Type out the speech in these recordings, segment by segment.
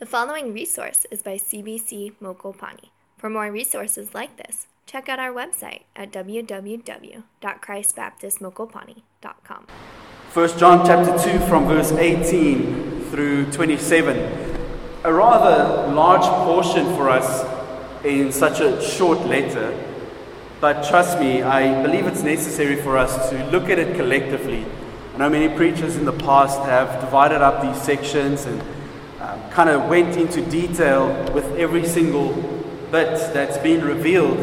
The following resource is by CBC Mokopane. For more resources like this, check out our website at www.christbaptistmokopani.com. 1 John chapter 2 from verse 18 through 27. A rather large portion for us in such a short letter, but trust me, I believe it's necessary for us to look at it collectively. I know many preachers in the past have divided up these sections and um, kind of went into detail with every single bit that's been revealed.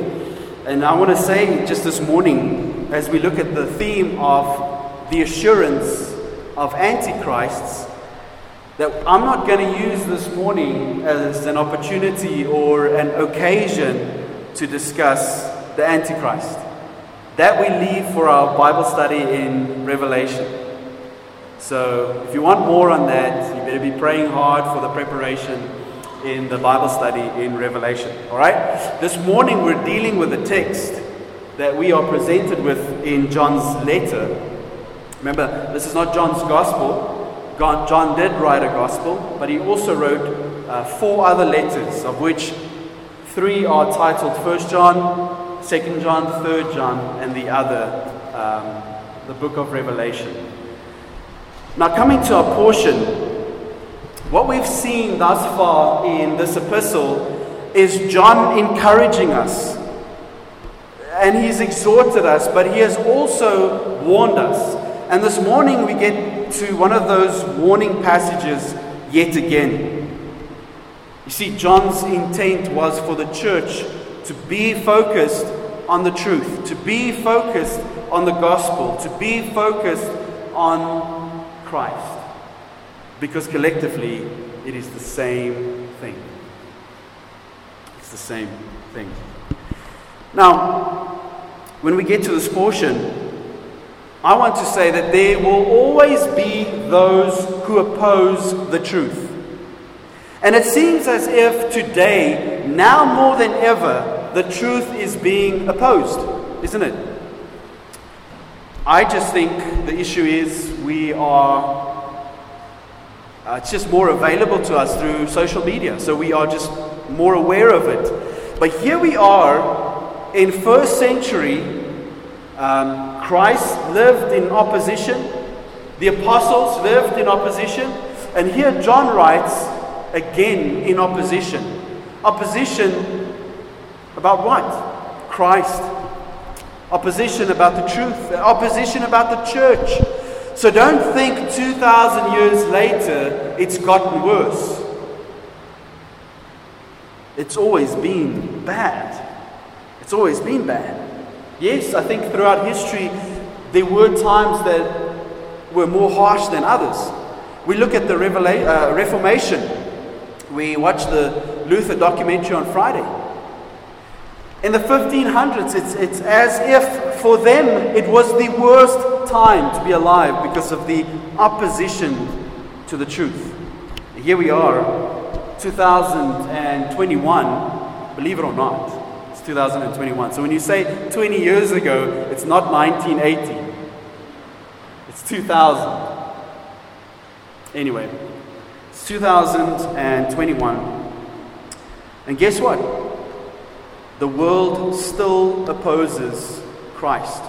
And I want to say just this morning, as we look at the theme of the assurance of antichrists, that I'm not going to use this morning as an opportunity or an occasion to discuss the Antichrist. That we leave for our Bible study in Revelation. So, if you want more on that, you better be praying hard for the preparation in the Bible study in Revelation. All right? This morning we're dealing with a text that we are presented with in John's letter. Remember, this is not John's gospel. John did write a gospel, but he also wrote uh, four other letters, of which three are titled First John, Second John, Third John, and the other, um, the book of Revelation. Now, coming to our portion, what we've seen thus far in this epistle is John encouraging us. And he's exhorted us, but he has also warned us. And this morning we get to one of those warning passages yet again. You see, John's intent was for the church to be focused on the truth, to be focused on the gospel, to be focused on Christ. Because collectively, it is the same thing. It's the same thing. Now, when we get to this portion, I want to say that there will always be those who oppose the truth. And it seems as if today, now more than ever, the truth is being opposed, isn't it? I just think the issue is we are, uh, it's just more available to us through social media. So we are just more aware of it. But here we are in first century. Um, Christ lived in opposition. The apostles lived in opposition. And here John writes again in opposition. Opposition about what? Christ opposition about the truth, opposition about the church. So don't think 2,000 years later it's gotten worse. It's always been bad. It's always been bad. Yes, I think throughout history there were times that were more harsh than others. We look at the Revela- uh, Reformation. We watched the Luther documentary on Friday. In the 1500s, it's, it's as if for them it was the worst time to be alive because of the opposition to the truth. Here we are, 2021, believe it or not, it's 2021. So when you say 20 years ago, it's not 1980, it's 2000. Anyway, it's 2021. And guess what? The world still opposes Christ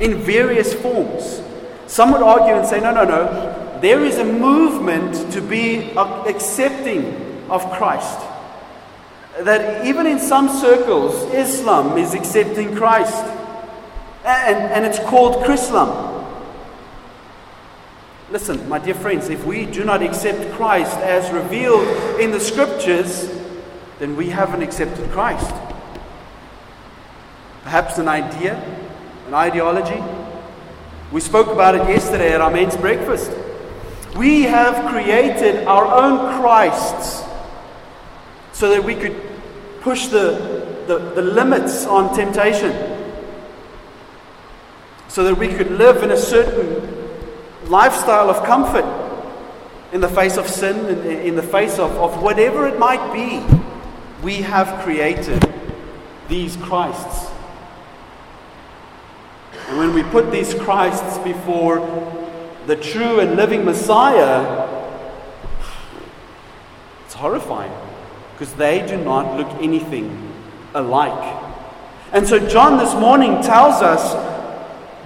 in various forms. Some would argue and say, no, no, no. There is a movement to be accepting of Christ. That even in some circles, Islam is accepting Christ. And, and it's called Chrislam. Listen, my dear friends, if we do not accept Christ as revealed in the scriptures, then we haven't accepted Christ perhaps an idea, an ideology. We spoke about it yesterday at our men's breakfast. We have created our own Christs so that we could push the, the, the limits on temptation, so that we could live in a certain lifestyle of comfort in the face of sin, in, in the face of, of whatever it might be. We have created these Christs. And when we put these Christs before the true and living Messiah, it's horrifying because they do not look anything alike. And so, John this morning tells us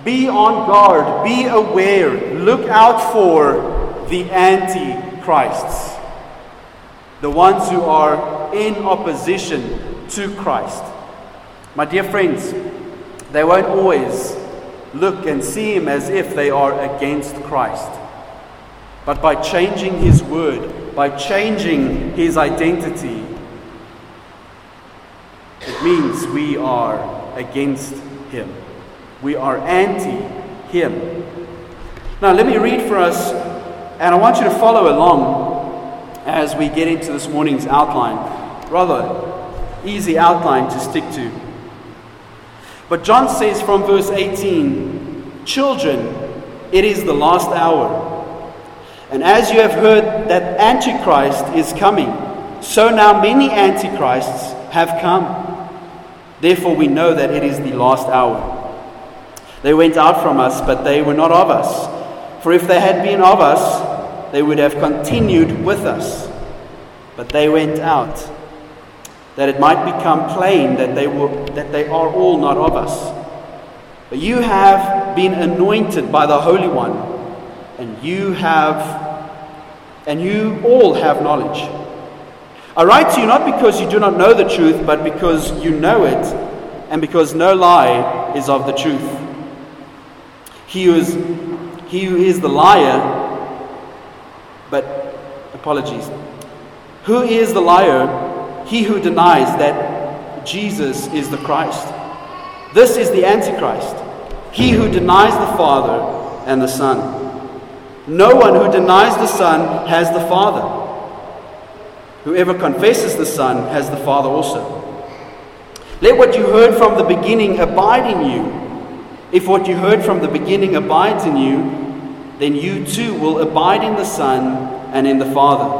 be on guard, be aware, look out for the antichrists, the ones who are in opposition to Christ. My dear friends, they won't always look and seem as if they are against Christ. But by changing his word, by changing his identity, it means we are against him. We are anti him. Now, let me read for us, and I want you to follow along as we get into this morning's outline. Rather, easy outline to stick to. But John says from verse 18, Children, it is the last hour. And as you have heard that Antichrist is coming, so now many Antichrists have come. Therefore, we know that it is the last hour. They went out from us, but they were not of us. For if they had been of us, they would have continued with us. But they went out that it might become plain that they, were, that they are all not of us. But you have been anointed by the Holy One, and you have and you all have knowledge. I write to you not because you do not know the truth, but because you know it, and because no lie is of the truth. He who is, he who is the liar, but apologies. Who is the liar he who denies that Jesus is the Christ. This is the Antichrist, he who denies the Father and the Son. No one who denies the Son has the Father. Whoever confesses the Son has the Father also. Let what you heard from the beginning abide in you. If what you heard from the beginning abides in you, then you too will abide in the Son and in the Father.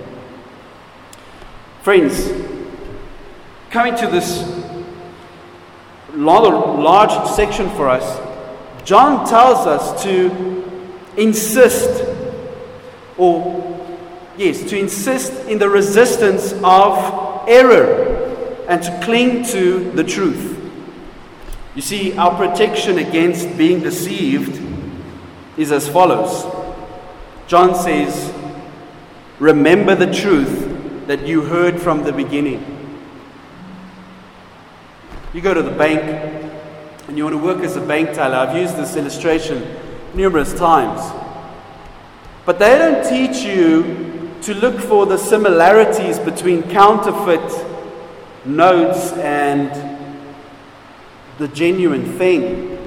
Friends, coming to this large section for us, John tells us to insist, or yes, to insist in the resistance of error and to cling to the truth. You see, our protection against being deceived is as follows John says, Remember the truth that you heard from the beginning. You go to the bank and you want to work as a bank teller. I've used this illustration numerous times. But they don't teach you to look for the similarities between counterfeit notes and the genuine thing.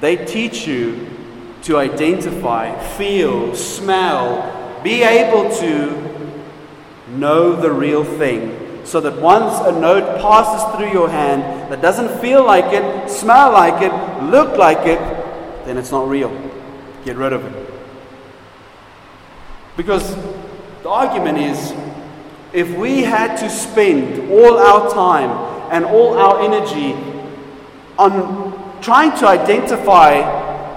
They teach you to identify, feel, smell, be able to know the real thing. So that once a note passes through your hand that doesn't feel like it, smell like it, look like it, then it's not real. Get rid of it. Because the argument is if we had to spend all our time and all our energy on trying to identify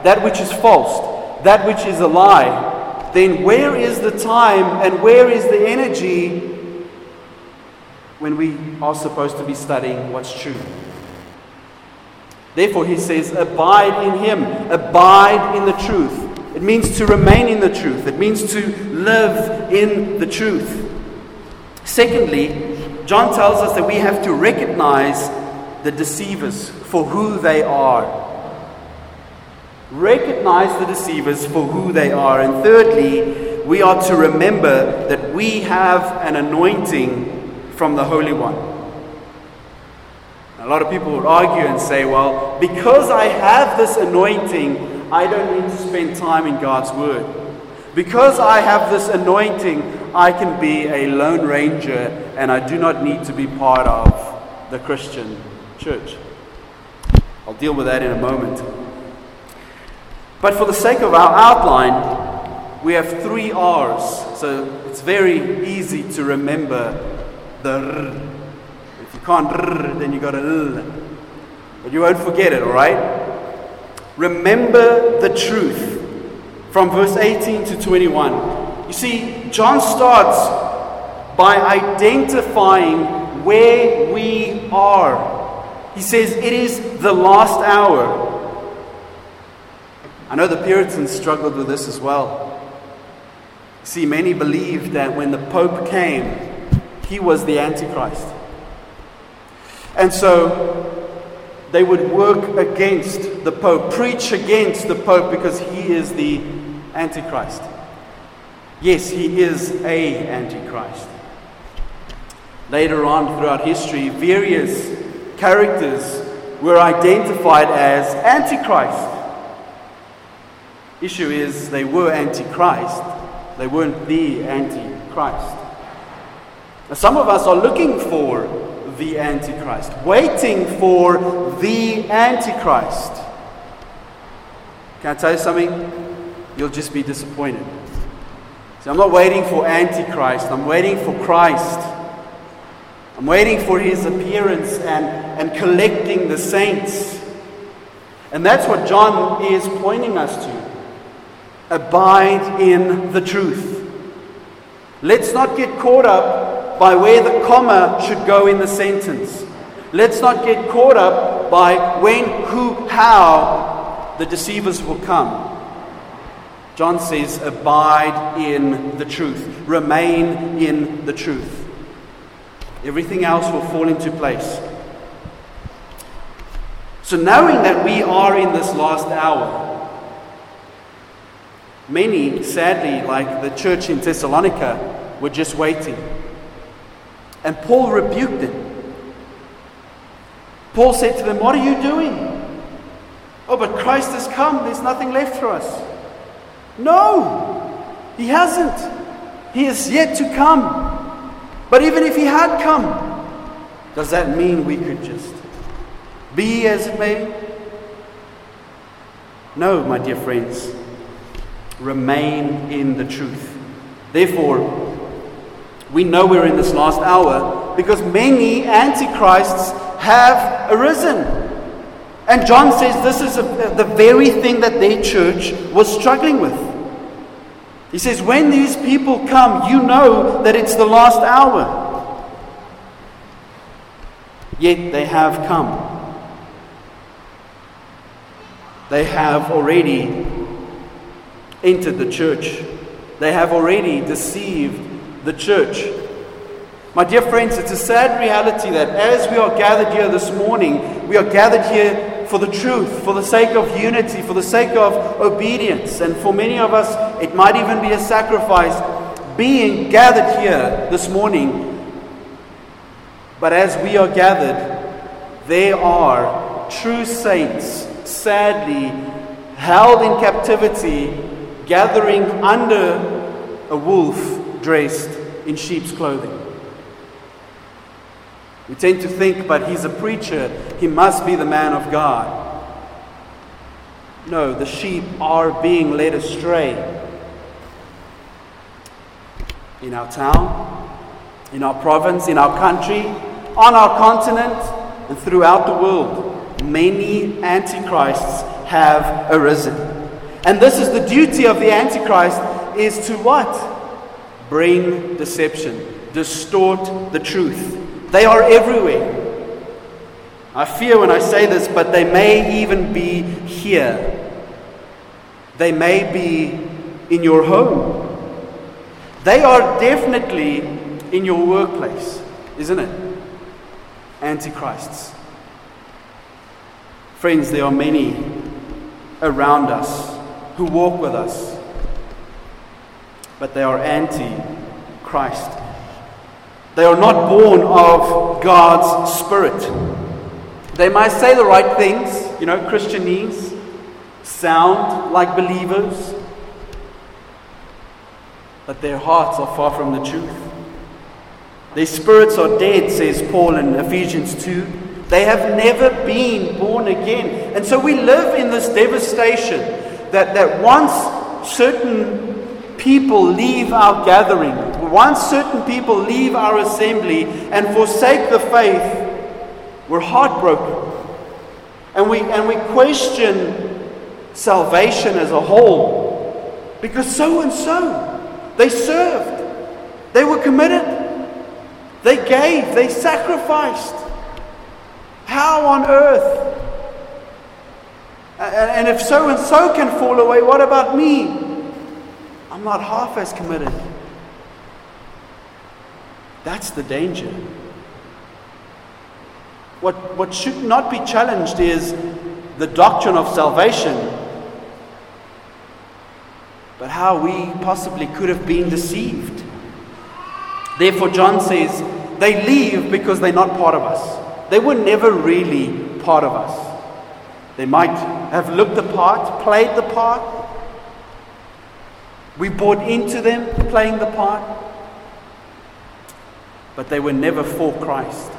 that which is false, that which is a lie, then where is the time and where is the energy when we are supposed to be studying what's true? Therefore, he says, Abide in him, abide in the truth. It means to remain in the truth, it means to live in the truth. Secondly, John tells us that we have to recognize the deceivers for who they are. Recognize the deceivers for who they are. And thirdly, we are to remember that we have an anointing from the Holy One. A lot of people would argue and say, well, because I have this anointing, I don't need to spend time in God's Word. Because I have this anointing, I can be a lone ranger and I do not need to be part of the Christian church. I'll deal with that in a moment. But for the sake of our outline, we have three R's. So it's very easy to remember the R. If you can't R, then you got a L. But you won't forget it, all right? Remember the truth from verse 18 to 21. You see, John starts by identifying where we are. He says, It is the last hour. I know the Puritans struggled with this as well. See, many believed that when the Pope came, he was the Antichrist. And so they would work against the Pope, preach against the Pope because he is the Antichrist. Yes, he is a Antichrist. Later on throughout history, various characters were identified as Antichrist. Issue is they were Antichrist, they weren't the Antichrist. Now, some of us are looking for the Antichrist, waiting for the Antichrist. Can I tell you something? You'll just be disappointed. See, I'm not waiting for Antichrist, I'm waiting for Christ. I'm waiting for his appearance and, and collecting the saints. And that's what John is pointing us to. Abide in the truth. Let's not get caught up by where the comma should go in the sentence. Let's not get caught up by when, who, how the deceivers will come. John says, Abide in the truth, remain in the truth. Everything else will fall into place. So, knowing that we are in this last hour, many, sadly, like the church in Thessalonica, were just waiting. And Paul rebuked them. Paul said to them, What are you doing? Oh, but Christ has come. There's nothing left for us. No, he hasn't. He is yet to come. But even if he had come, does that mean we could just be as it may? No, my dear friends. Remain in the truth. Therefore, we know we're in this last hour because many antichrists have arisen. And John says this is a, the very thing that their church was struggling with. He says, When these people come, you know that it's the last hour. Yet they have come. They have already entered the church. They have already deceived the church. My dear friends, it's a sad reality that as we are gathered here this morning, we are gathered here for the truth, for the sake of unity, for the sake of obedience. And for many of us, it might even be a sacrifice being gathered here this morning. But as we are gathered, there are true saints, sadly, held in captivity, gathering under a wolf dressed in sheep's clothing. We tend to think, but he's a preacher, he must be the man of God. No, the sheep are being led astray. In our town, in our province, in our country, on our continent, and throughout the world, many antichrists have arisen. And this is the duty of the antichrist is to what? bring deception, distort the truth. They are everywhere. I fear when I say this, but they may even be here. They may be in your home. They are definitely in your workplace, isn't it? Antichrists. Friends, there are many around us who walk with us but they are anti Christ. They are not born of God's Spirit. They might say the right things, you know, Christianese, sound like believers, but their hearts are far from the truth. Their spirits are dead, says Paul in Ephesians 2. They have never been born again. And so we live in this devastation that, that once certain people leave our gathering, once certain people leave our assembly and forsake the faith, we're heartbroken. And we, and we question salvation as a whole. Because so and so, they served, they were committed, they gave, they sacrificed. How on earth? And if so and so can fall away, what about me? I'm not half as committed. That's the danger. What, what should not be challenged is the doctrine of salvation, but how we possibly could have been deceived. Therefore, John says they leave because they're not part of us. They were never really part of us. They might have looked the part, played the part. We bought into them playing the part, but they were never for Christ.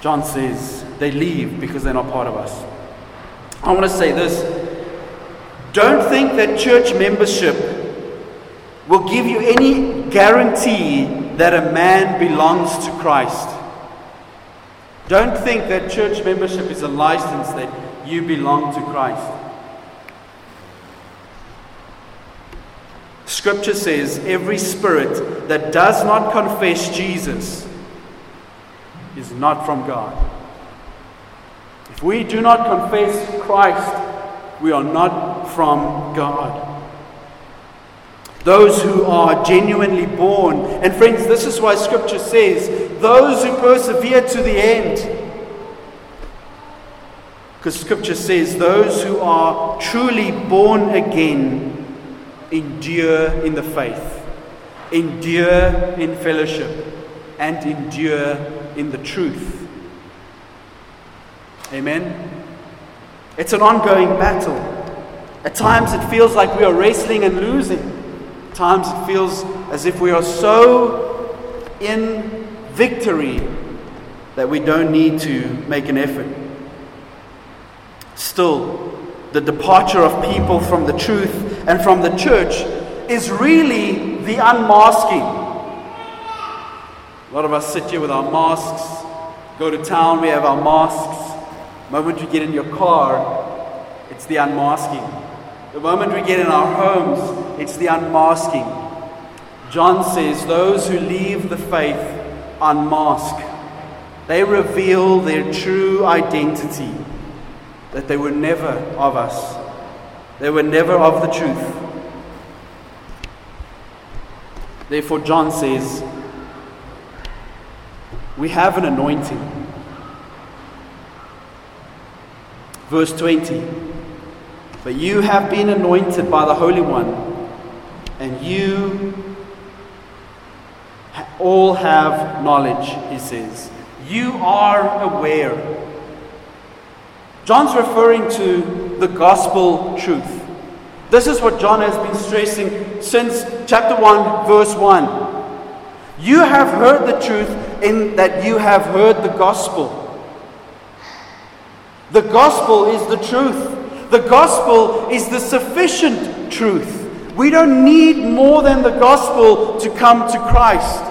John says they leave because they're not part of us. I want to say this don't think that church membership will give you any guarantee that a man belongs to Christ. Don't think that church membership is a license that you belong to Christ. Scripture says every spirit that does not confess Jesus is not from God. If we do not confess Christ, we are not from God. Those who are genuinely born, and friends, this is why Scripture says, those who persevere to the end. Because Scripture says, those who are truly born again endure in the faith, endure in fellowship, and endure in the truth. Amen. It's an ongoing battle. At times it feels like we are wrestling and losing. Times it feels as if we are so in victory that we don't need to make an effort. Still, the departure of people from the truth and from the church is really the unmasking a lot of us sit here with our masks, go to town, we have our masks. The moment you get in your car, it's the unmasking. The moment we get in our homes, it's the unmasking. John says, Those who leave the faith unmask. They reveal their true identity, that they were never of us, they were never of the truth. Therefore, John says, we have an anointing. Verse 20 But you have been anointed by the Holy One, and you all have knowledge, he says. You are aware. John's referring to the gospel truth. This is what John has been stressing since chapter 1, verse 1. You have heard the truth in that you have heard the gospel. The gospel is the truth. The gospel is the sufficient truth. We don't need more than the gospel to come to Christ.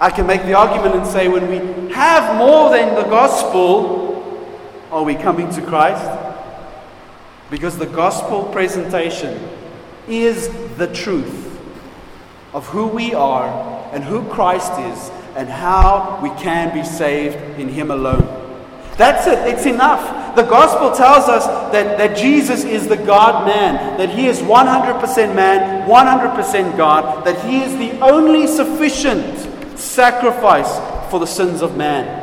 I can make the argument and say when we have more than the gospel, are we coming to Christ? Because the gospel presentation is the truth of who we are and who Christ is and how we can be saved in Him alone. That's it, it's enough. The gospel tells us that, that Jesus is the God man, that He is 100% man, 100% God, that He is the only sufficient sacrifice for the sins of man.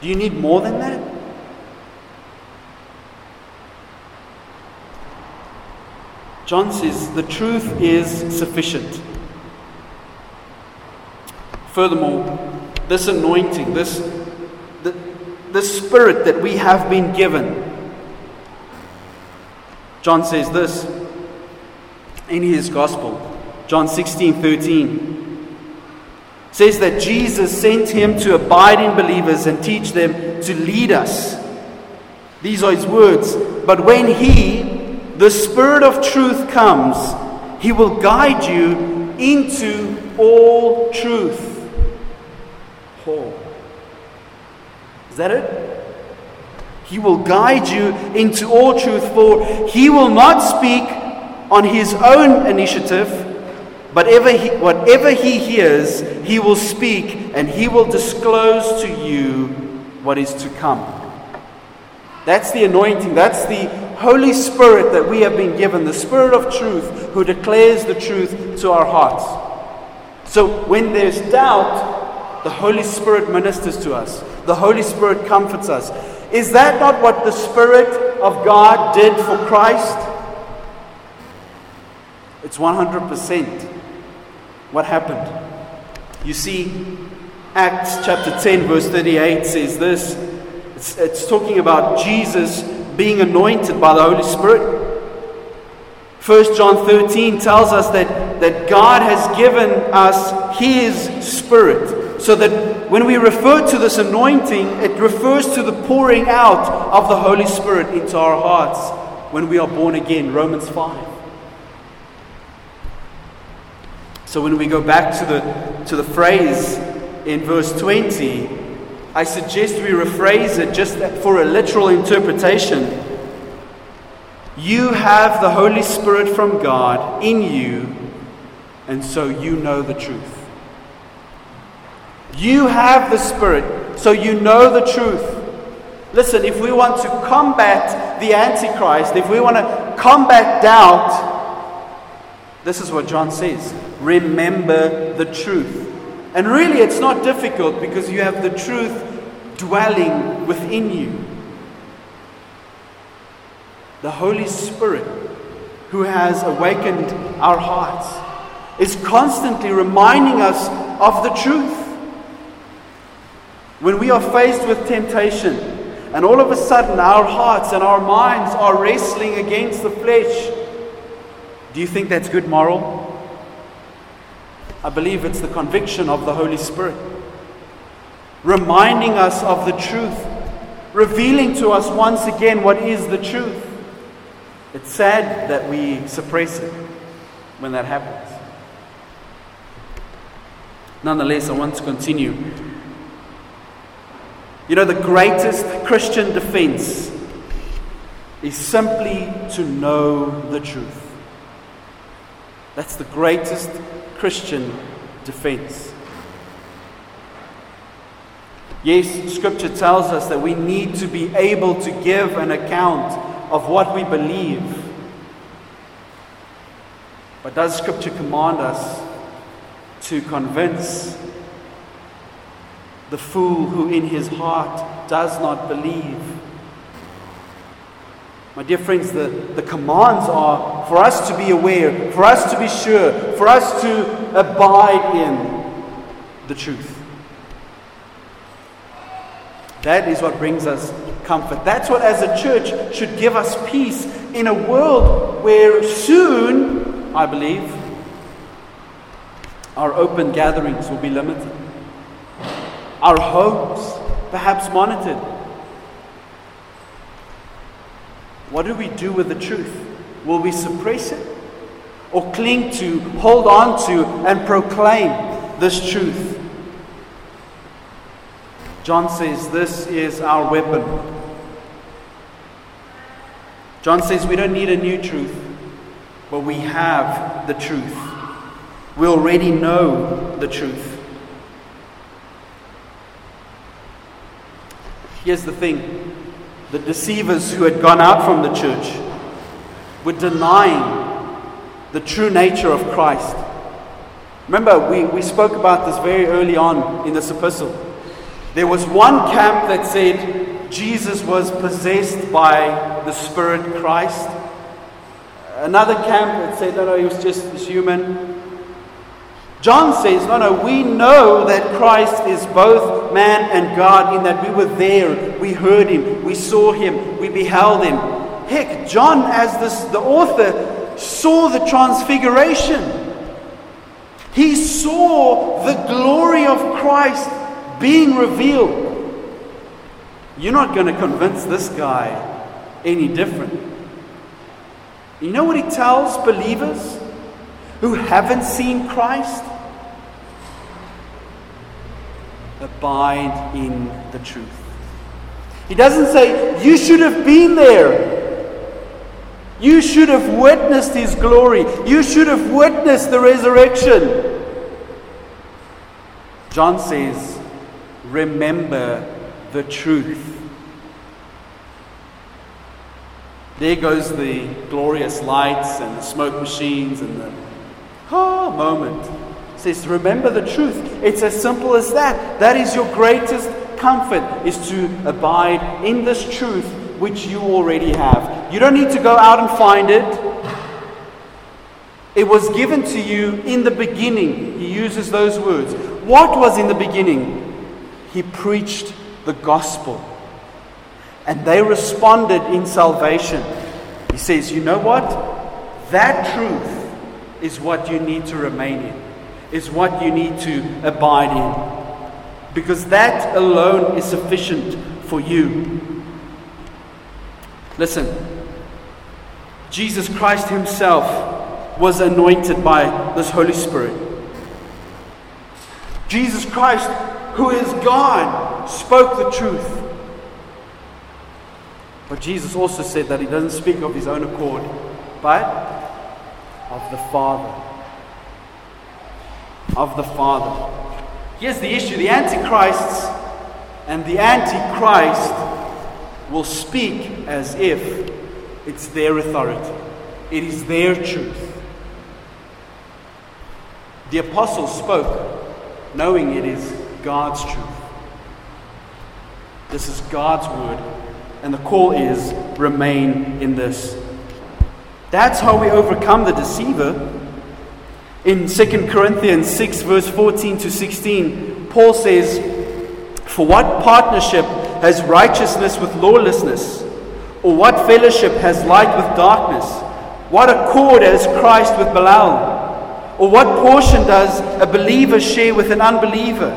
Do you need more than that? John says the truth is sufficient. Furthermore, this anointing, this the, Spirit that we have been given. John says this in his Gospel, John 16 13 says that Jesus sent him to abide in believers and teach them to lead us. These are his words. But when he, the Spirit of truth, comes, he will guide you into all truth. Oh. That it? He will guide you into all truth, for he will not speak on his own initiative Whatever he, whatever he hears, he will speak, and he will disclose to you what is to come. That's the anointing. That's the Holy Spirit that we have been given, the Spirit of truth who declares the truth to our hearts. So when there's doubt, the Holy Spirit ministers to us, the Holy Spirit comforts us. Is that not what the Spirit of God did for Christ? It's 100% what happened? You see, Acts chapter 10, verse 38 says this it's, it's talking about Jesus being anointed by the Holy Spirit. 1 John 13 tells us that, that God has given us His Spirit. So that when we refer to this anointing, it refers to the pouring out of the Holy Spirit into our hearts when we are born again. Romans 5. So when we go back to the, to the phrase in verse 20, I suggest we rephrase it just for a literal interpretation. You have the Holy Spirit from God in you, and so you know the truth. You have the Spirit, so you know the truth. Listen, if we want to combat the Antichrist, if we want to combat doubt, this is what John says remember the truth. And really, it's not difficult because you have the truth dwelling within you. The Holy Spirit, who has awakened our hearts, is constantly reminding us of the truth. When we are faced with temptation, and all of a sudden our hearts and our minds are wrestling against the flesh, do you think that's good moral? I believe it's the conviction of the Holy Spirit, reminding us of the truth, revealing to us once again what is the truth. It's sad that we suppress it when that happens. Nonetheless, I want to continue. You know, the greatest Christian defense is simply to know the truth. That's the greatest Christian defense. Yes, Scripture tells us that we need to be able to give an account of what we believe. But does Scripture command us to convince the fool who in his heart does not believe? My dear friends, the, the commands are for us to be aware, for us to be sure, for us to abide in the truth. That is what brings us comfort. That's what, as a church, should give us peace in a world where soon, I believe, our open gatherings will be limited, our homes perhaps monitored What do we do with the truth? Will we suppress it? Or cling to, hold on to, and proclaim this truth? John says this is our weapon. John says we don't need a new truth, but we have the truth. We already know the truth. Here's the thing the deceivers who had gone out from the church were denying the true nature of Christ. Remember, we, we spoke about this very early on in this epistle. There was one camp that said Jesus was possessed by the Spirit Christ. Another camp that said, no, oh, no, he was just human. John says, no, no, we know that Christ is both man and God in that we were there, we heard him, we saw him, we beheld him. Heck, John, as this, the author, saw the transfiguration. He saw the glory of Christ being revealed. You're not going to convince this guy any different. You know what he tells believers who haven't seen Christ? Abide in the truth. He doesn't say, You should have been there. You should have witnessed his glory. You should have witnessed the resurrection. John says, Remember the truth. There goes the glorious lights and the smoke machines and the oh moment. It says, remember the truth. It's as simple as that. That is your greatest comfort, is to abide in this truth which you already have. You don't need to go out and find it. It was given to you in the beginning. He uses those words. What was in the beginning? He preached the gospel. And they responded in salvation. He says, You know what? That truth is what you need to remain in, is what you need to abide in. Because that alone is sufficient for you. Listen, Jesus Christ Himself was anointed by this Holy Spirit. Jesus Christ, who is God, spoke the truth. But Jesus also said that he doesn't speak of his own accord, but of the Father. Of the Father. Here's the issue the Antichrists and the Antichrist will speak as if it's their authority, it is their truth. The apostles spoke knowing it is God's truth. This is God's word and the call is remain in this. That's how we overcome the deceiver. In 2 Corinthians 6, verse 14 to 16, Paul says, For what partnership has righteousness with lawlessness? Or what fellowship has light with darkness? What accord has Christ with Belial? Or what portion does a believer share with an unbeliever?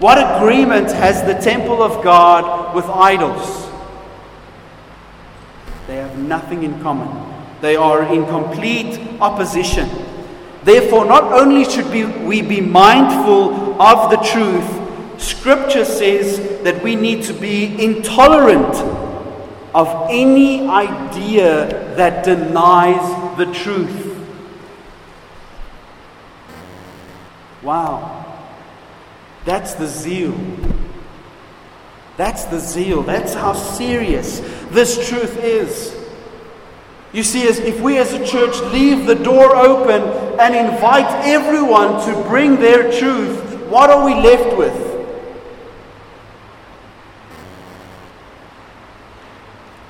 What agreement has the temple of God with idols? They have nothing in common. They are in complete opposition. Therefore, not only should we be mindful of the truth, Scripture says that we need to be intolerant of any idea that denies the truth. Wow. That's the zeal. That's the zeal. That's how serious this truth is. You see, as if we as a church leave the door open and invite everyone to bring their truth, what are we left with?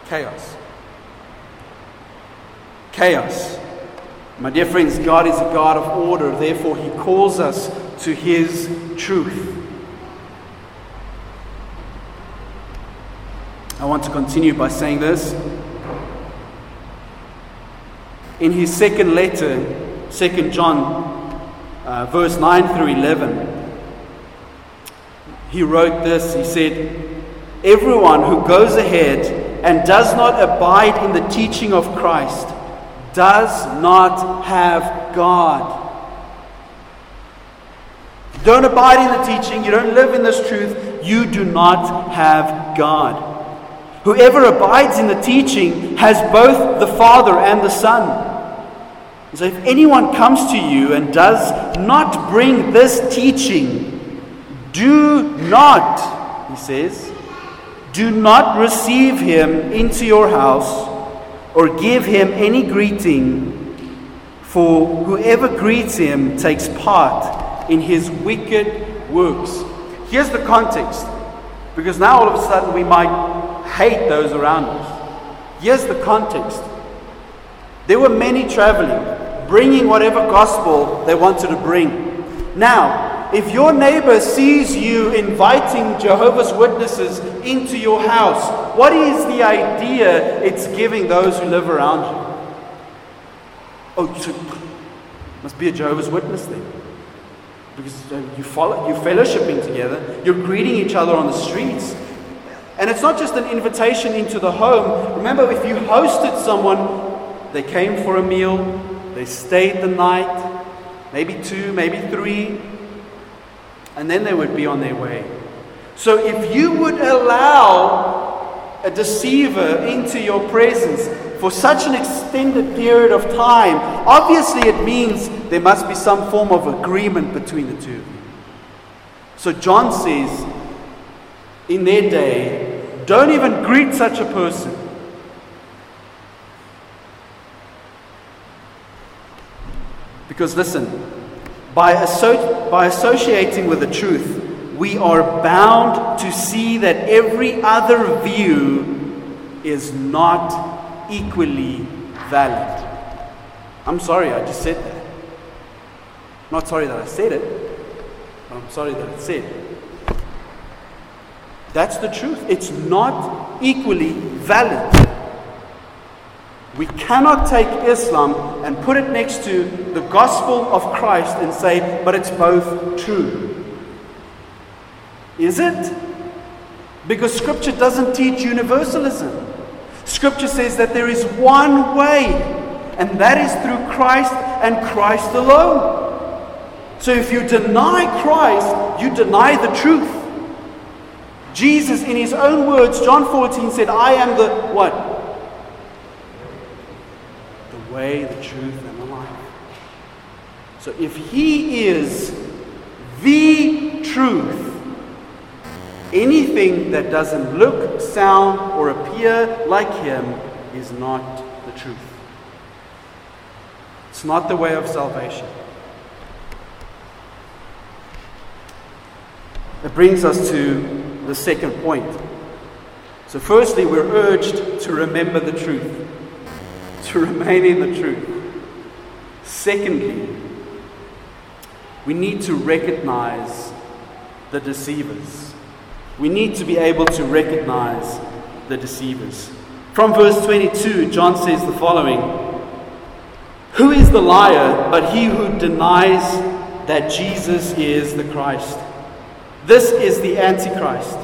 Chaos. Chaos. My dear friends, God is a God of order, therefore, He calls us to His truth. I want to continue by saying this. In his second letter, 2 John, uh, verse 9 through 11, he wrote this. He said, Everyone who goes ahead and does not abide in the teaching of Christ does not have God. don't abide in the teaching, you don't live in this truth, you do not have God. Whoever abides in the teaching has both the Father and the Son. So if anyone comes to you and does not bring this teaching, do not, he says, do not receive him into your house or give him any greeting, for whoever greets him takes part in his wicked works. Here's the context, because now all of a sudden we might hate those around us. Here's the context there were many traveling, bringing whatever gospel they wanted to bring. Now, if your neighbor sees you inviting Jehovah's Witnesses into your house, what is the idea it's giving those who live around you? Oh, must be a Jehovah's Witness then. Because uh, you follow, you're fellowshipping together, you're greeting each other on the streets. And it's not just an invitation into the home. Remember, if you hosted someone, they came for a meal, they stayed the night, maybe two, maybe three, and then they would be on their way. So if you would allow a deceiver into your presence for such an extended period of time, obviously it means there must be some form of agreement between the two. So John says, in their day, don't even greet such a person. Because listen, by, asso- by associating with the truth, we are bound to see that every other view is not equally valid. I'm sorry, I just said that. I'm Not sorry that I said it, but I'm sorry that it's said. That's the truth. It's not equally valid. We cannot take Islam and put it next to the gospel of Christ and say, but it's both true. Is it? Because Scripture doesn't teach universalism. Scripture says that there is one way, and that is through Christ and Christ alone. So if you deny Christ, you deny the truth. Jesus, in his own words, John 14 said, I am the what? Way, the truth, and the life. So if He is the truth, anything that doesn't look, sound, or appear like Him is not the truth. It's not the way of salvation. It brings us to the second point. So, firstly, we're urged to remember the truth to remain in the truth. Secondly, we need to recognize the deceivers. We need to be able to recognize the deceivers. From verse 22, John says the following Who is the liar but he who denies that Jesus is the Christ? This is the Antichrist,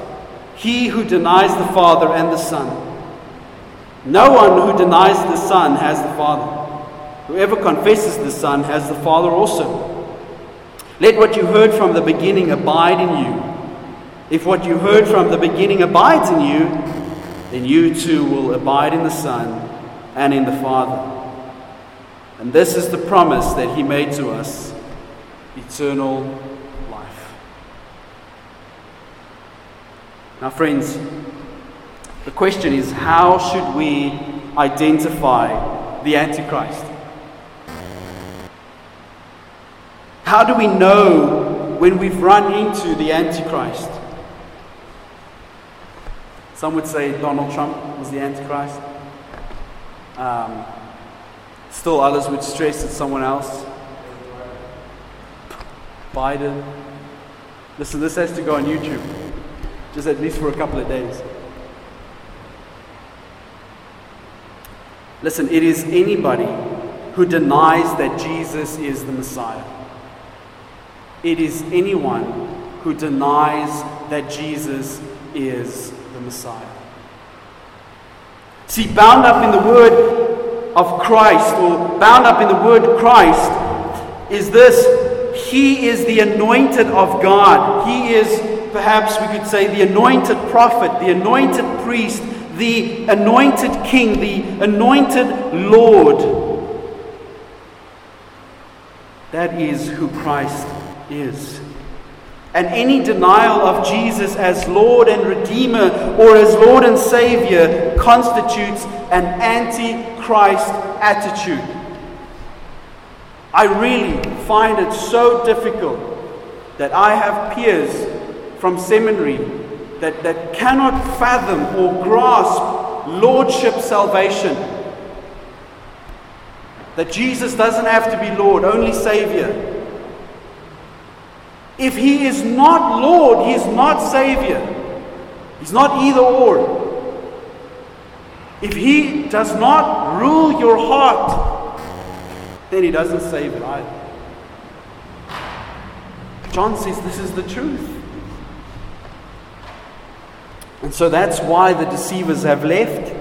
he who denies the Father and the Son. No one who denies the Son has the Father. Whoever confesses the Son has the Father also. Let what you heard from the beginning abide in you. If what you heard from the beginning abides in you, then you too will abide in the Son and in the Father. And this is the promise that He made to us eternal life. Now, friends, the question is how should we identify the Antichrist? How do we know when we've run into the Antichrist? Some would say Donald Trump was the Antichrist. Um, still, others would stress it's someone else. Biden. Listen, this has to go on YouTube, just at least for a couple of days. Listen, it is anybody who denies that Jesus is the Messiah. It is anyone who denies that Jesus is the Messiah. See, bound up in the word of Christ, or bound up in the word Christ, is this He is the anointed of God. He is, perhaps we could say, the anointed prophet, the anointed priest, the anointed king, the anointed Lord. That is who Christ is. And any denial of Jesus as Lord and Redeemer or as Lord and Savior constitutes an anti Christ attitude. I really find it so difficult that I have peers from seminary that, that cannot fathom or grasp lordship salvation. That Jesus doesn't have to be Lord, only Savior. If he is not Lord, he is not Savior. He's not either or. If he does not rule your heart, then he doesn't save it either. John says this is the truth. And so that's why the deceivers have left.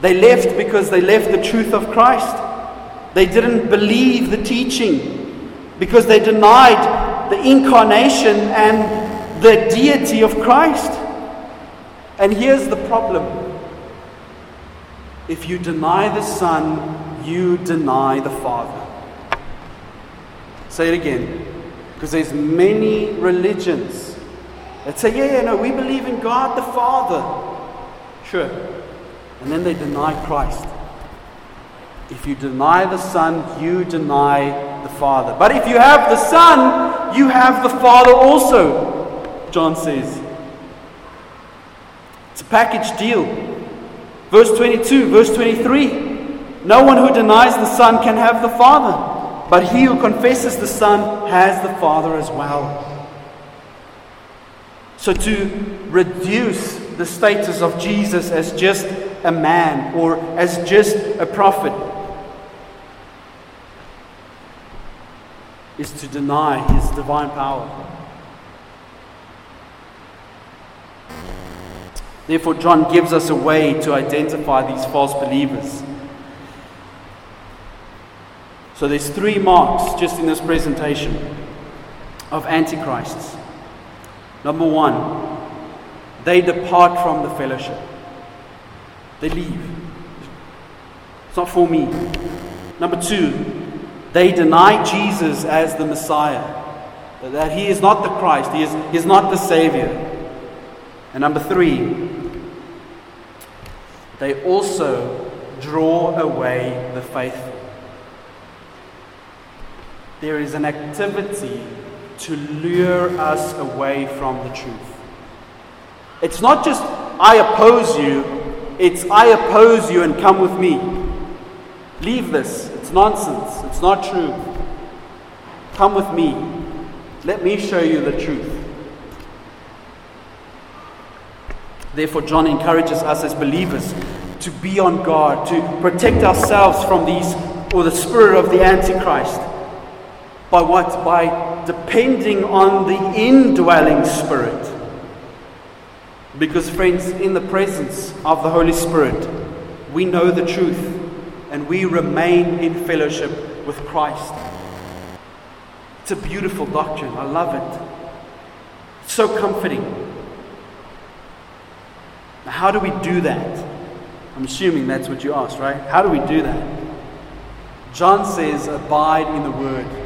They left because they left the truth of Christ. They didn't believe the teaching because they denied the incarnation and the deity of Christ. And here's the problem if you deny the Son, you deny the Father. Say it again. Because there's many religions that say, yeah, yeah, no, we believe in God the Father. Sure. And then they deny Christ. If you deny the Son, you deny the Father. But if you have the Son, you have the Father also, John says. It's a package deal. Verse 22, verse 23 No one who denies the Son can have the Father, but he who confesses the Son has the Father as well. So to reduce the status of Jesus as just a man or as just a prophet is to deny his divine power. Therefore, John gives us a way to identify these false believers. So there's three marks just in this presentation of antichrists. Number one, they depart from the fellowship. They leave. It's not for me. Number two, they deny Jesus as the Messiah. That he is not the Christ, he is, he is not the Savior. And number three, they also draw away the faithful. There is an activity to lure us away from the truth. It's not just, I oppose you, it's, I oppose you and come with me. Leave this. It's nonsense. It's not true. Come with me. Let me show you the truth. Therefore, John encourages us as believers to be on guard, to protect ourselves from these, or the spirit of the Antichrist. By what? By depending on the indwelling Spirit. Because, friends, in the presence of the Holy Spirit, we know the truth and we remain in fellowship with Christ. It's a beautiful doctrine. I love it. It's so comforting. Now, how do we do that? I'm assuming that's what you asked, right? How do we do that? John says, abide in the word.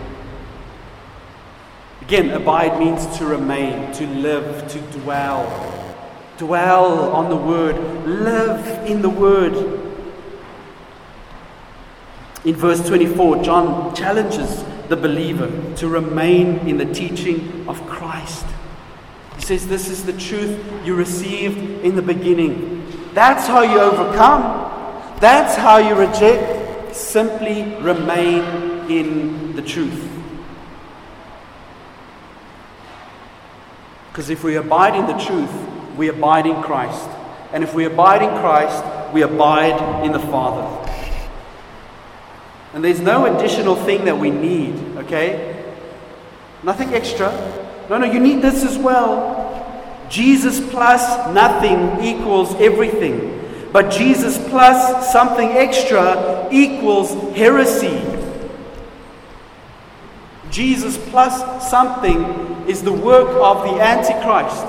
Again, abide means to remain, to live, to dwell. Dwell on the word, live in the word. In verse 24, John challenges the believer to remain in the teaching of Christ. He says, This is the truth you received in the beginning. That's how you overcome. That's how you reject. Simply remain in the truth. Because if we abide in the truth, we abide in Christ. And if we abide in Christ, we abide in the Father. And there's no additional thing that we need, okay? Nothing extra. No, no, you need this as well. Jesus plus nothing equals everything. But Jesus plus something extra equals heresy. Jesus plus something is the work of the Antichrist.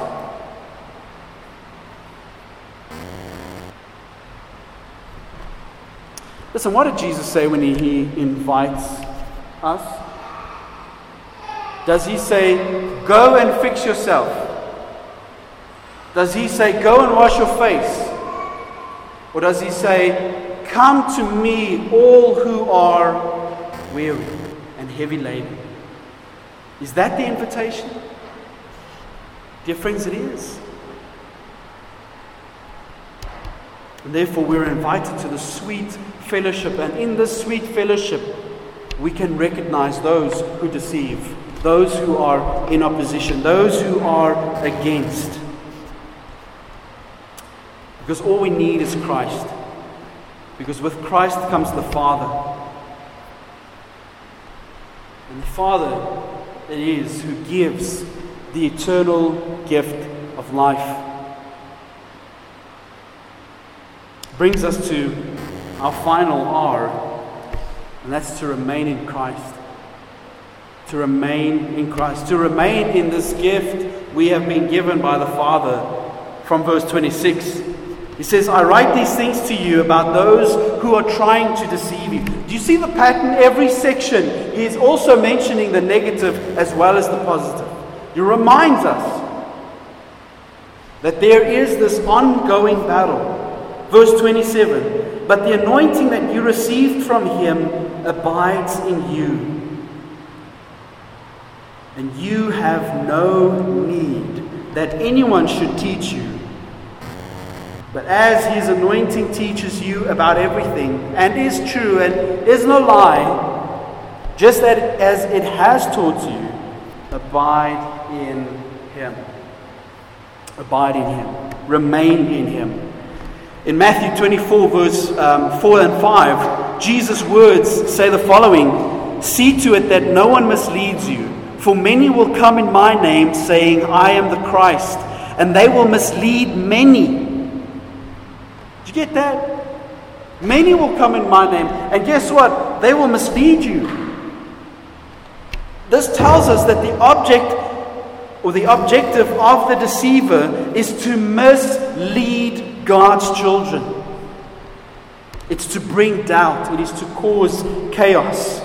Listen, what did Jesus say when he, he invites us? Does he say, Go and fix yourself? Does he say, Go and wash your face? Or does he say, Come to me, all who are weary and heavy laden? Is that the invitation? Dear friends, it is. And therefore, we're invited to the sweet fellowship. And in this sweet fellowship, we can recognize those who deceive. those who are in opposition, those who are against. Because all we need is Christ. Because with Christ comes the Father. And the Father it is who gives the eternal gift of life. Brings us to our final R, and that's to remain in Christ. To remain in Christ. To remain in this gift we have been given by the Father from verse 26. He says, I write these things to you about those who are trying to deceive you. Do you see the pattern? Every section, he is also mentioning the negative as well as the positive. He reminds us that there is this ongoing battle. Verse 27 But the anointing that you received from him abides in you. And you have no need that anyone should teach you. But as his anointing teaches you about everything and is true and is no lie, just that as it has taught you, abide in him. Abide in him. Remain in him. In Matthew 24, verse um, 4 and 5, Jesus' words say the following See to it that no one misleads you, for many will come in my name, saying, I am the Christ, and they will mislead many get that? Many will come in my name, and guess what? They will mislead you. This tells us that the object or the objective of the deceiver is to mislead God's children. It's to bring doubt, it is to cause chaos.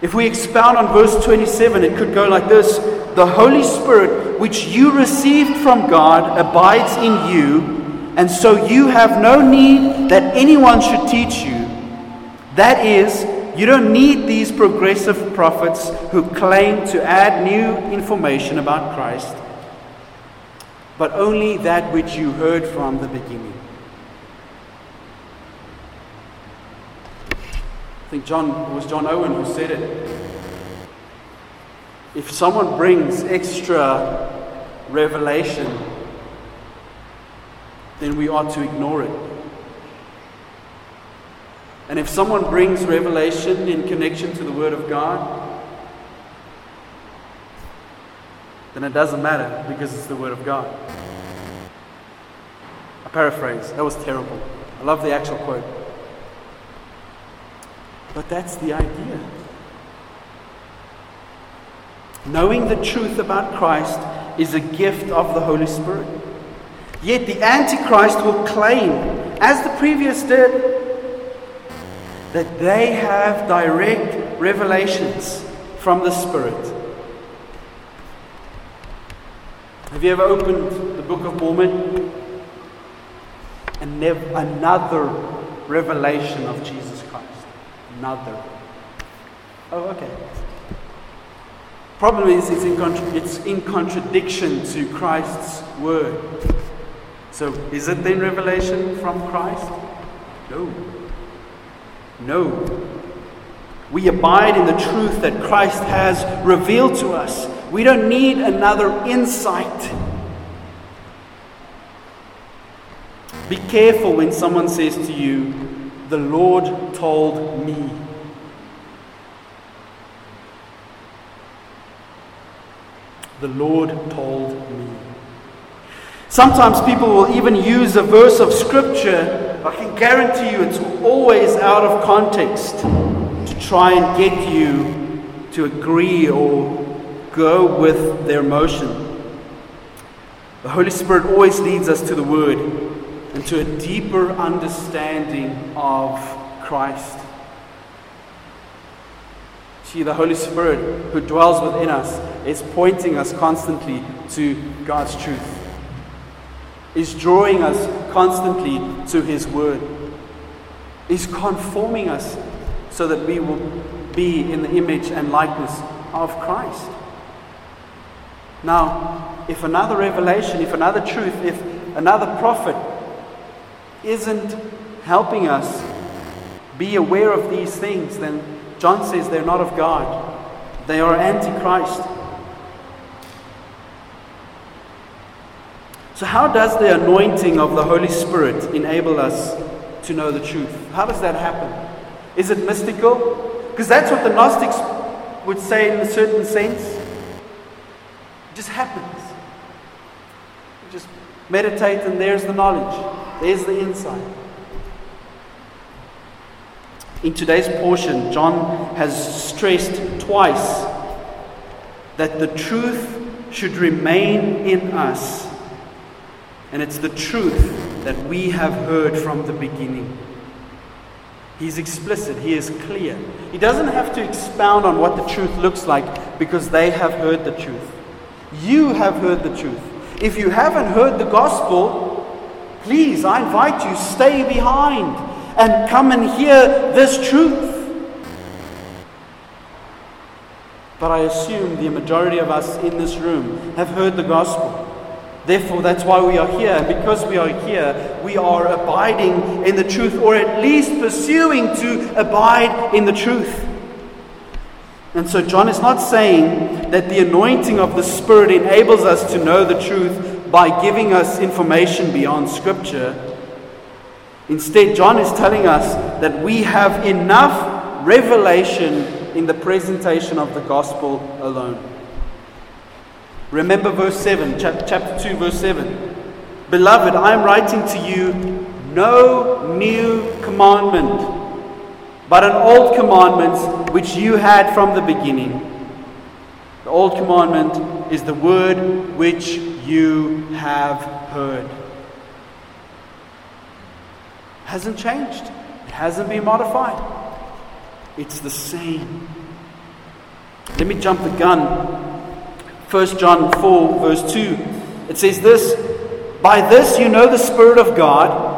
If we expound on verse 27, it could go like this The Holy Spirit, which you received from God, abides in you and so you have no need that anyone should teach you. That is, you don't need these progressive prophets who claim to add new information about Christ, but only that which you heard from the beginning. I think John it was John Owen who said it. If someone brings extra revelation then we ought to ignore it. And if someone brings revelation in connection to the Word of God, then it doesn't matter because it's the Word of God. I paraphrase, that was terrible. I love the actual quote. But that's the idea. Knowing the truth about Christ is a gift of the Holy Spirit. Yet the Antichrist will claim, as the previous did, that they have direct revelations from the Spirit. Have you ever opened the Book of Mormon and another revelation of Jesus Christ? Another. Oh, okay. Problem is, it's in, contra- it's in contradiction to Christ's word. So, is it then revelation from Christ? No. No. We abide in the truth that Christ has revealed to us. We don't need another insight. Be careful when someone says to you, The Lord told me. The Lord told me. Sometimes people will even use a verse of scripture. I can guarantee you it's always out of context to try and get you to agree or go with their emotion. The Holy Spirit always leads us to the Word and to a deeper understanding of Christ. See, the Holy Spirit who dwells within us is pointing us constantly to God's truth is drawing us constantly to His Word, is conforming us so that we will be in the image and likeness of Christ. Now, if another revelation, if another truth, if another prophet isn't helping us be aware of these things, then John says they're not of God. They are antichrist. So, how does the anointing of the Holy Spirit enable us to know the truth? How does that happen? Is it mystical? Because that's what the Gnostics would say in a certain sense. It just happens. You just meditate, and there's the knowledge, there's the insight. In today's portion, John has stressed twice that the truth should remain in us. And it's the truth that we have heard from the beginning. He's explicit, he is clear. He doesn't have to expound on what the truth looks like because they have heard the truth. You have heard the truth. If you haven't heard the gospel, please, I invite you, stay behind and come and hear this truth. But I assume the majority of us in this room have heard the gospel. Therefore, that's why we are here. And because we are here, we are abiding in the truth, or at least pursuing to abide in the truth. And so, John is not saying that the anointing of the Spirit enables us to know the truth by giving us information beyond Scripture. Instead, John is telling us that we have enough revelation in the presentation of the gospel alone. Remember verse 7, chapter 2, verse 7. Beloved, I am writing to you no new commandment, but an old commandment which you had from the beginning. The old commandment is the word which you have heard. Hasn't changed. It hasn't been modified. It's the same. Let me jump the gun 1 John 4, verse 2. It says this By this you know the Spirit of God.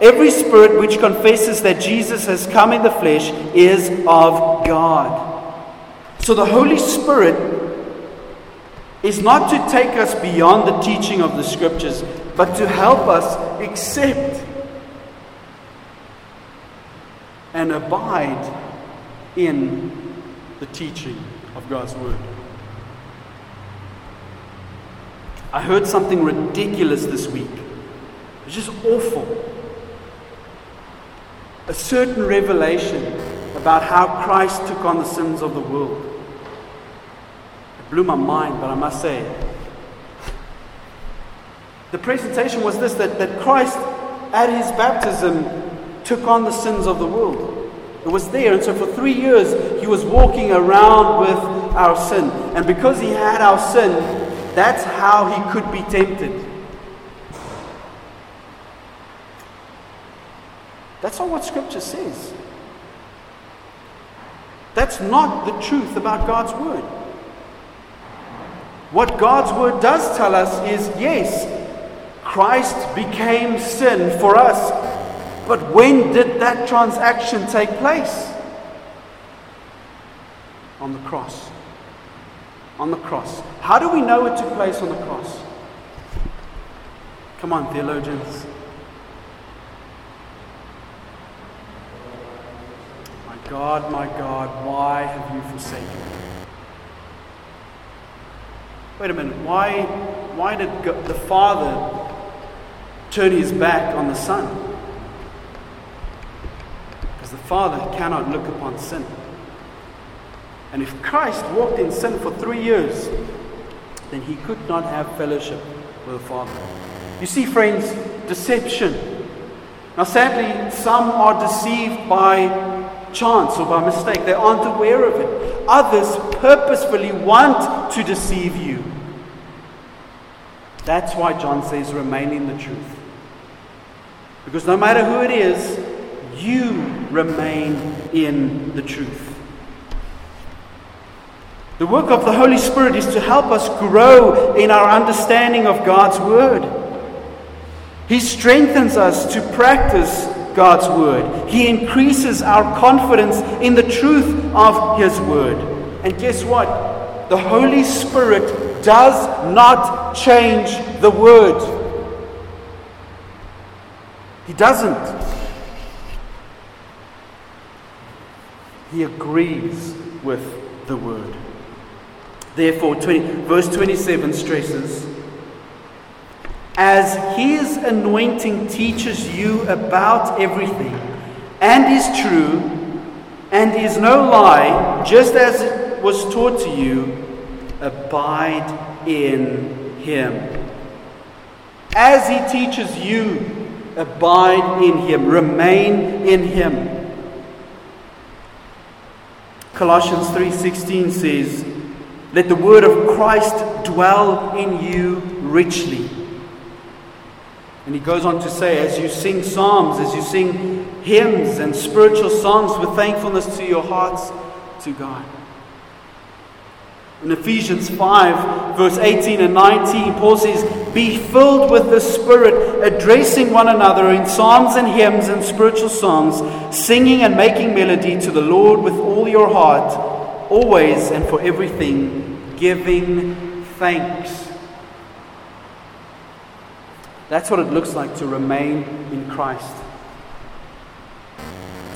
Every spirit which confesses that Jesus has come in the flesh is of God. So the Holy Spirit is not to take us beyond the teaching of the Scriptures, but to help us accept and abide in the teaching of God's Word. I heard something ridiculous this week. It's just awful. A certain revelation about how Christ took on the sins of the world. It blew my mind, but I must say, the presentation was this that, that Christ, at his baptism, took on the sins of the world. It was there, and so for three years he was walking around with our sin. And because he had our sin, that's how he could be tempted. That's not what Scripture says. That's not the truth about God's Word. What God's Word does tell us is yes, Christ became sin for us. But when did that transaction take place? On the cross on the cross. How do we know it took place on the cross? Come on, theologians. My God, my God, why have you forsaken me? Wait a minute. Why, why did God, the Father turn his back on the Son? Because the Father cannot look upon sin. And if Christ walked in sin for three years, then he could not have fellowship with the Father. You see, friends, deception. Now, sadly, some are deceived by chance or by mistake. They aren't aware of it. Others purposefully want to deceive you. That's why John says, remain in the truth. Because no matter who it is, you remain in the truth. The work of the Holy Spirit is to help us grow in our understanding of God's Word. He strengthens us to practice God's Word. He increases our confidence in the truth of His Word. And guess what? The Holy Spirit does not change the Word. He doesn't. He agrees with the Word. Therefore, 20, verse 27 stresses as his anointing teaches you about everything and is true and is no lie, just as it was taught to you, abide in him. As he teaches you, abide in him, remain in him. Colossians 3:16 says, "Let the word of Christ dwell in you richly." And he goes on to say, as you sing psalms, as you sing hymns and spiritual songs with thankfulness to your hearts to God. In Ephesians 5, verse 18 and 19, Paul says, Be filled with the Spirit, addressing one another in psalms and hymns and spiritual songs, singing and making melody to the Lord with all your heart, always and for everything, giving thanks that's what it looks like to remain in Christ.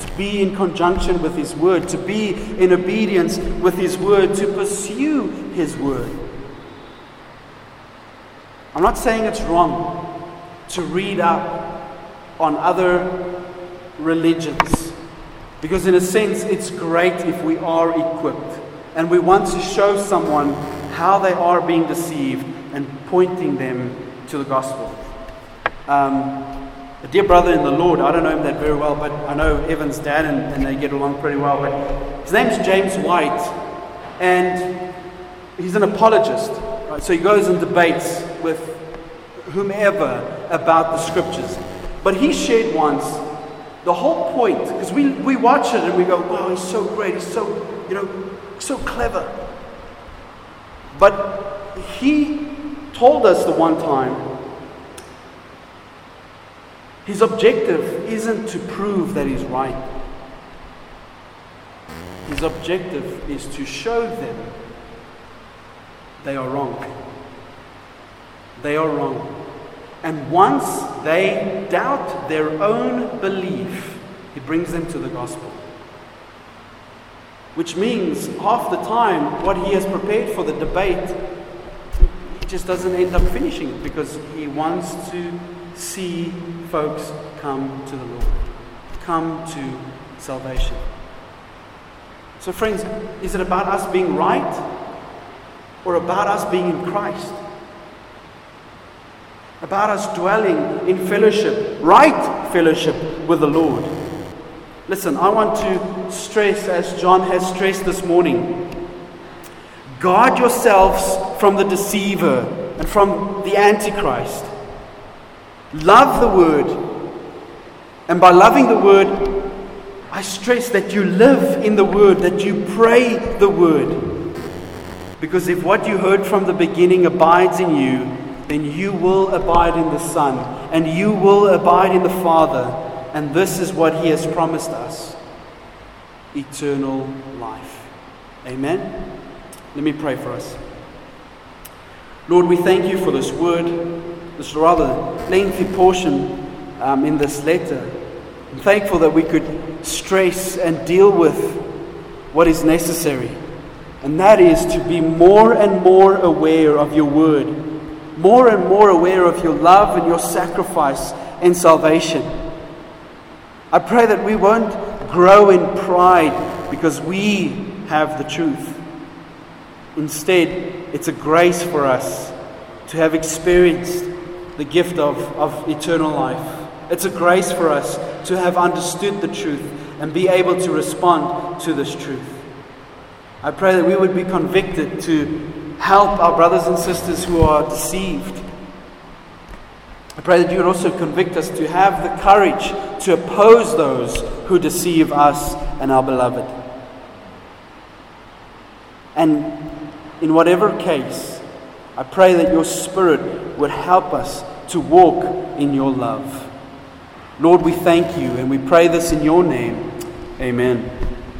To be in conjunction with His Word, to be in obedience with His Word, to pursue His Word. I'm not saying it's wrong to read up on other religions, because in a sense it's great if we are equipped and we want to show someone how they are being deceived and pointing them to the gospel. Um, a dear brother in the Lord, I don't know him that very well, but I know Evan's dad and, and they get along pretty well. But his name's James White, and he's an apologist. Right? So he goes and debates with whomever about the scriptures. But he shared once the whole point, because we, we watch it and we go, wow, he's so great, he's so, you know, so clever. But he told us the one time his objective isn't to prove that he's right. His objective is to show them they are wrong. They are wrong. And once they doubt their own belief, he brings them to the gospel. Which means half the time, what he has prepared for the debate, he just doesn't end up finishing it because he wants to see folks come to the Lord, come to salvation. So, friends, is it about us being right or about us being in Christ? About us dwelling in fellowship, right fellowship with the Lord. Listen, I want to stress, as John has stressed this morning, guard yourselves from the deceiver and from the Antichrist. Love the Word. And by loving the Word, I stress that you live in the Word, that you pray the Word. Because if what you heard from the beginning abides in you, then you will abide in the Son, and you will abide in the Father. And this is what He has promised us eternal life. Amen. Let me pray for us. Lord, we thank you for this word this rather lengthy portion um, in this letter. I'm thankful that we could stress and deal with what is necessary, and that is to be more and more aware of your word, more and more aware of your love and your sacrifice and salvation. I pray that we won't grow in pride because we have the truth. Instead, it's a grace for us to have experienced the gift of, of eternal life. It's a grace for us to have understood the truth and be able to respond to this truth. I pray that we would be convicted to help our brothers and sisters who are deceived. I pray that you would also convict us to have the courage to oppose those who deceive us and our beloved. And in whatever case, I pray that your Spirit would help us to walk in your love. Lord, we thank you and we pray this in your name. Amen.